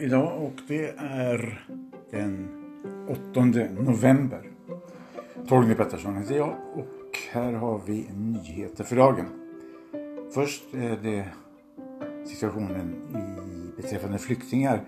idag och det är den 8 november. Torgny Pettersson heter jag och här har vi nyheter för dagen. Först är det situationen i, beträffande flyktingar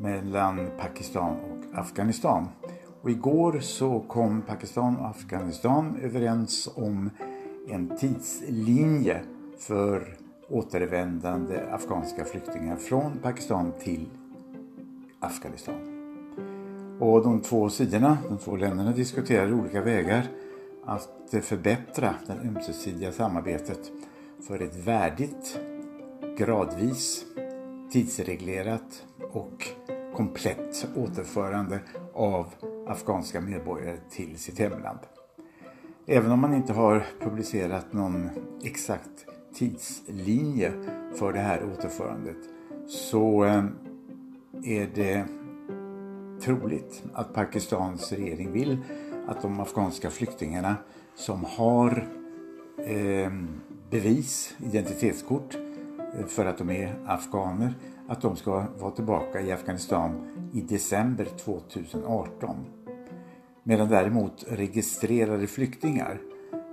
mellan Pakistan och Afghanistan. Och igår så kom Pakistan och Afghanistan överens om en tidslinje för återvändande afghanska flyktingar från Pakistan till Afghanistan. Och de två sidorna, de två länderna diskuterar olika vägar att förbättra det ömsesidiga samarbetet för ett värdigt, gradvis, tidsreglerat och komplett återförande av afghanska medborgare till sitt hemland. Även om man inte har publicerat någon exakt tidslinje för det här återförandet så ehm, är det troligt att Pakistans regering vill att de afghanska flyktingarna som har ehm, bevis, identitetskort eh, för att de är afghaner, att de ska vara tillbaka i Afghanistan i december 2018. Medan däremot registrerade flyktingar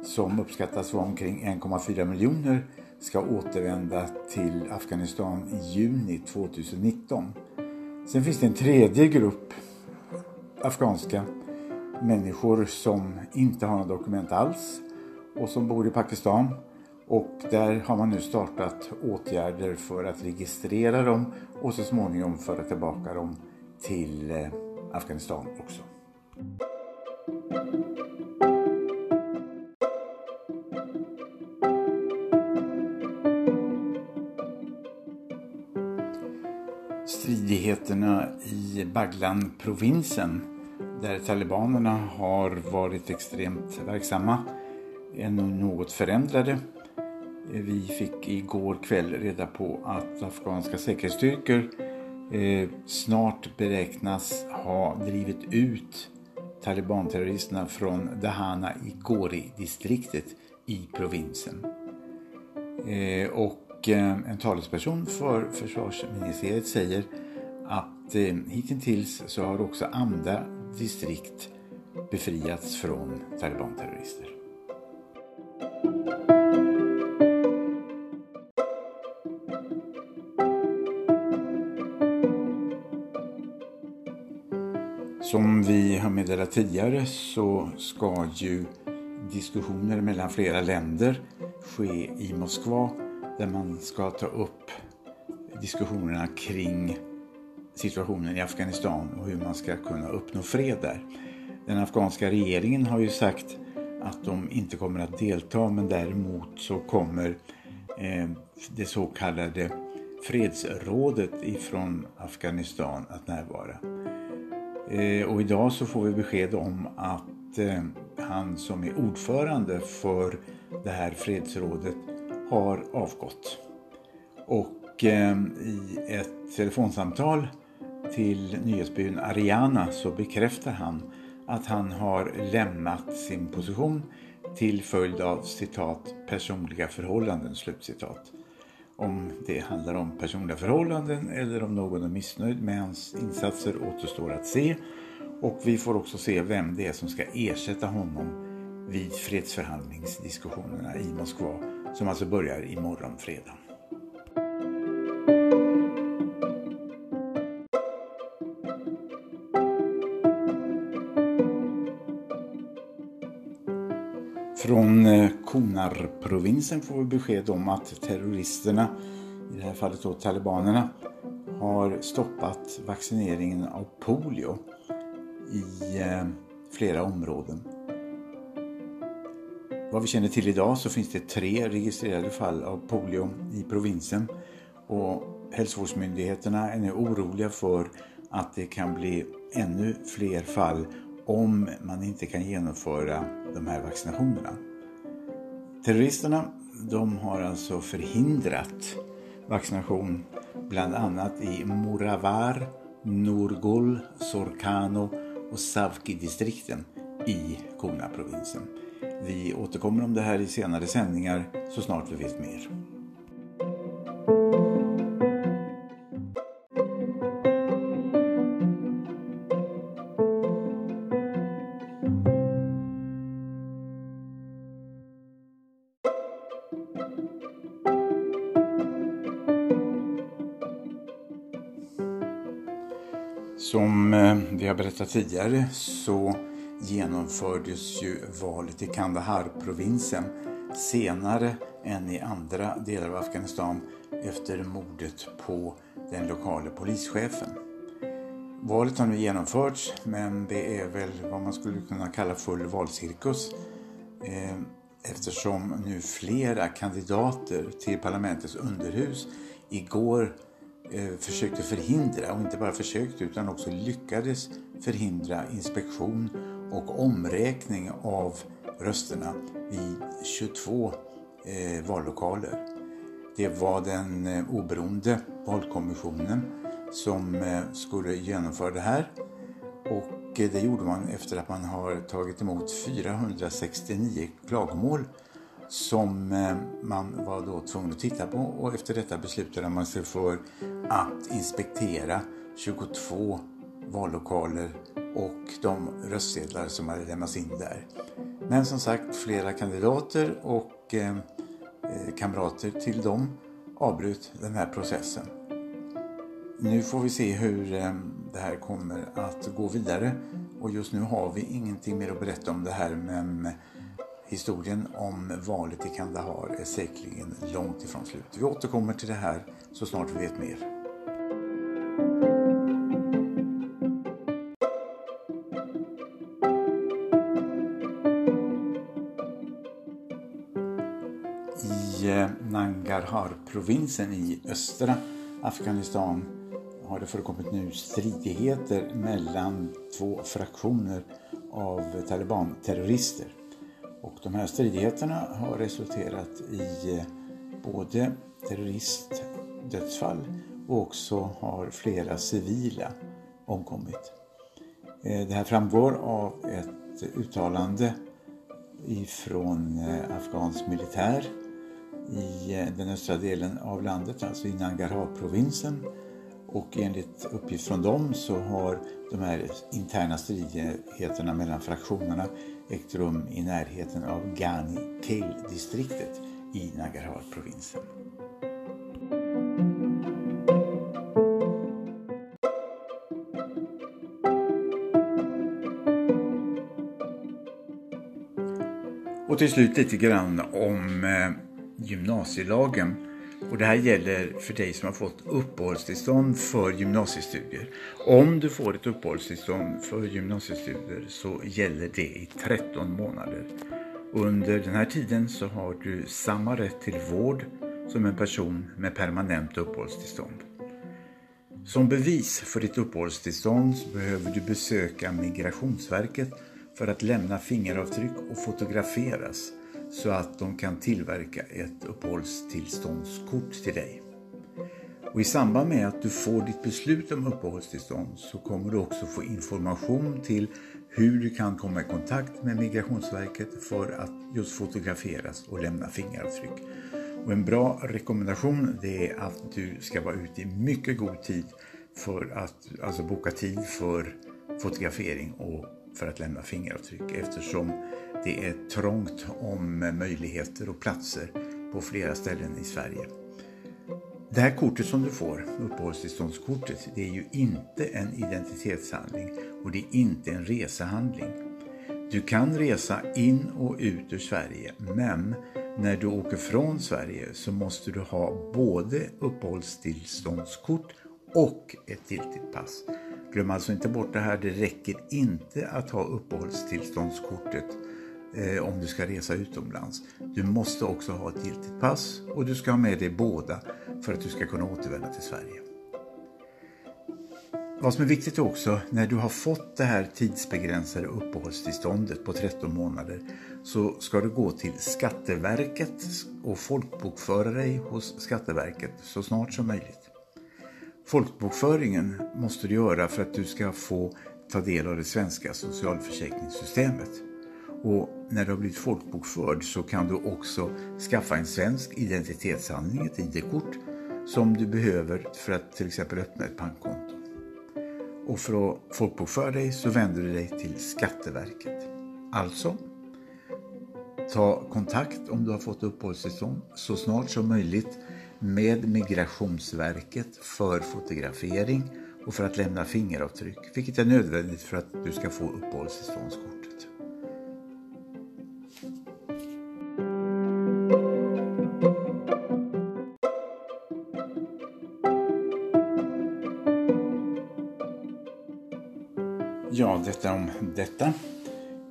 som uppskattas vara omkring 1,4 miljoner ska återvända till Afghanistan i juni 2019. Sen finns det en tredje grupp afghanska människor som inte har några dokument alls och som bor i Pakistan. Och där har man nu startat åtgärder för att registrera dem och så småningom föra tillbaka dem till eh, Afghanistan också. Stridigheterna i Baglan-provinsen där talibanerna har varit extremt verksamma är något förändrade. Vi fick igår kväll reda på att afghanska säkerhetsstyrkor eh, snart beräknas ha drivit ut talibanterroristerna från Dahana i Gori-distriktet i provinsen. Eh, och och eh, en talesperson för försvarsministeriet säger att eh, hittills så har också andra distrikt befriats från talibanterrorister. Som vi har meddelat tidigare så ska ju diskussioner mellan flera länder ske i Moskva där man ska ta upp diskussionerna kring situationen i Afghanistan och hur man ska kunna uppnå fred där. Den afghanska regeringen har ju sagt att de inte kommer att delta men däremot så kommer eh, det så kallade fredsrådet ifrån Afghanistan att närvara. Eh, och idag så får vi besked om att eh, han som är ordförande för det här fredsrådet har avgått. Och eh, i ett telefonsamtal till nyhetsbyrån Ariana så bekräftar han att han har lämnat sin position till följd av citat personliga förhållanden slutcitat. Om det handlar om personliga förhållanden eller om någon är missnöjd med hans insatser återstår att se och vi får också se vem det är som ska ersätta honom vid fredsförhandlingsdiskussionerna i Moskva som alltså börjar imorgon fredag. Från eh, Konar-provinsen får vi besked om att terroristerna, i det här fallet då talibanerna, har stoppat vaccineringen av polio i eh, flera områden. Vad vi känner till idag så finns det tre registrerade fall av polio i provinsen och hälsovårdsmyndigheterna är nu oroliga för att det kan bli ännu fler fall om man inte kan genomföra de här vaccinationerna. Terroristerna de har alltså förhindrat vaccination bland annat i Muravar, Nurgul, Sorkano och Savki-distrikten i Kona-provinsen. Vi återkommer om det här i senare sändningar så snart vi vet mer. Som eh, vi har berättat tidigare så genomfördes ju valet i Kandahar-provinsen senare än i andra delar av Afghanistan efter mordet på den lokala polischefen. Valet har nu genomförts men det är väl vad man skulle kunna kalla full valcirkus eh, eftersom nu flera kandidater till parlamentets underhus igår eh, försökte förhindra, och inte bara försökte utan också lyckades förhindra inspektion och omräkning av rösterna i 22 eh, vallokaler. Det var den eh, oberoende valkommissionen som eh, skulle genomföra det här och eh, det gjorde man efter att man har tagit emot 469 klagomål som eh, man var då tvungen att titta på och efter detta beslutade man sig för att inspektera 22 vallokaler och de röstsedlar som hade lämnats in där. Men som sagt, flera kandidater och eh, eh, kamrater till dem avbröt den här processen. Nu får vi se hur eh, det här kommer att gå vidare och just nu har vi ingenting mer att berätta om det här men historien om valet i Kandahar är säkerligen långt ifrån slut. Vi återkommer till det här så snart vi vet mer. Nangarhar-provinsen i östra Afghanistan har det förekommit nu stridigheter mellan två fraktioner av talibanterrorister. Och de här stridigheterna har resulterat i eh, både terroristdödsfall och också har flera civila omkommit. Eh, det här framgår av ett uttalande ifrån eh, afghansk militär i eh, den östra delen av landet, alltså i Nangarha-provinsen. och enligt uppgift från dem så har de här interna stridigheterna mellan fraktionerna ägt rum i närheten av Gani Kale-distriktet i Nangarhar-provinsen. Och till slut lite grann om eh, gymnasielagen och det här gäller för dig som har fått uppehållstillstånd för gymnasiestudier. Om du får ett uppehållstillstånd för gymnasiestudier så gäller det i 13 månader. Under den här tiden så har du samma rätt till vård som en person med permanent uppehållstillstånd. Som bevis för ditt uppehållstillstånd behöver du besöka Migrationsverket för att lämna fingeravtryck och fotograferas så att de kan tillverka ett uppehållstillståndskort till dig. Och I samband med att du får ditt beslut om uppehållstillstånd så kommer du också få information till hur du kan komma i kontakt med Migrationsverket för att just fotograferas och lämna fingeravtryck. Och en bra rekommendation det är att du ska vara ute i mycket god tid för att alltså boka tid för fotografering och för att lämna fingeravtryck eftersom det är trångt om möjligheter och platser på flera ställen i Sverige. Det här kortet som du får, uppehållstillståndskortet, det är ju inte en identitetshandling och det är inte en resehandling. Du kan resa in och ut ur Sverige men när du åker från Sverige så måste du ha både uppehållstillståndskort och ett giltigt pass. Glöm alltså inte bort det här, det räcker inte att ha uppehållstillståndskortet eh, om du ska resa utomlands. Du måste också ha ett giltigt pass och du ska ha med dig båda för att du ska kunna återvända till Sverige. Vad som är viktigt också, när du har fått det här tidsbegränsade uppehållstillståndet på 13 månader så ska du gå till Skatteverket och folkbokföra dig hos Skatteverket så snart som möjligt. Folkbokföringen måste du göra för att du ska få ta del av det svenska socialförsäkringssystemet. Och när du har blivit folkbokförd så kan du också skaffa en svensk identitetshandling, ett ID-kort, som du behöver för att till exempel öppna ett bankkonto. Och för att folkbokföra dig så vänder du dig till Skatteverket. Alltså, ta kontakt om du har fått uppehållstillstånd så snart som möjligt med Migrationsverket för fotografering och för att lämna fingeravtryck, vilket är nödvändigt för att du ska få uppehållstillståndskortet. Ja, detta om detta.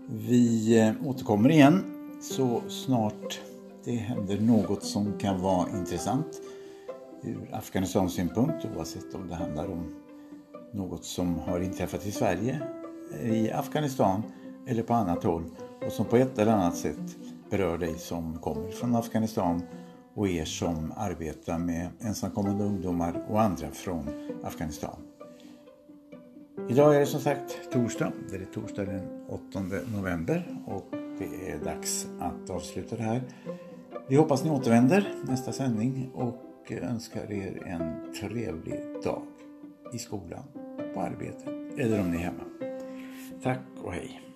Vi eh, återkommer igen så snart det händer något som kan vara intressant ur Afghanistans synpunkt oavsett om det handlar om något som har inträffat i Sverige, i Afghanistan eller på annat håll och som på ett eller annat sätt berör dig som kommer från Afghanistan och er som arbetar med ensamkommande ungdomar och andra från Afghanistan. Idag är det som sagt torsdag. Det är torsdag den 8 november och det är dags att avsluta det här. Vi hoppas ni återvänder nästa sändning och önskar er en trevlig dag i skolan, på arbetet eller om ni är hemma. Tack och hej!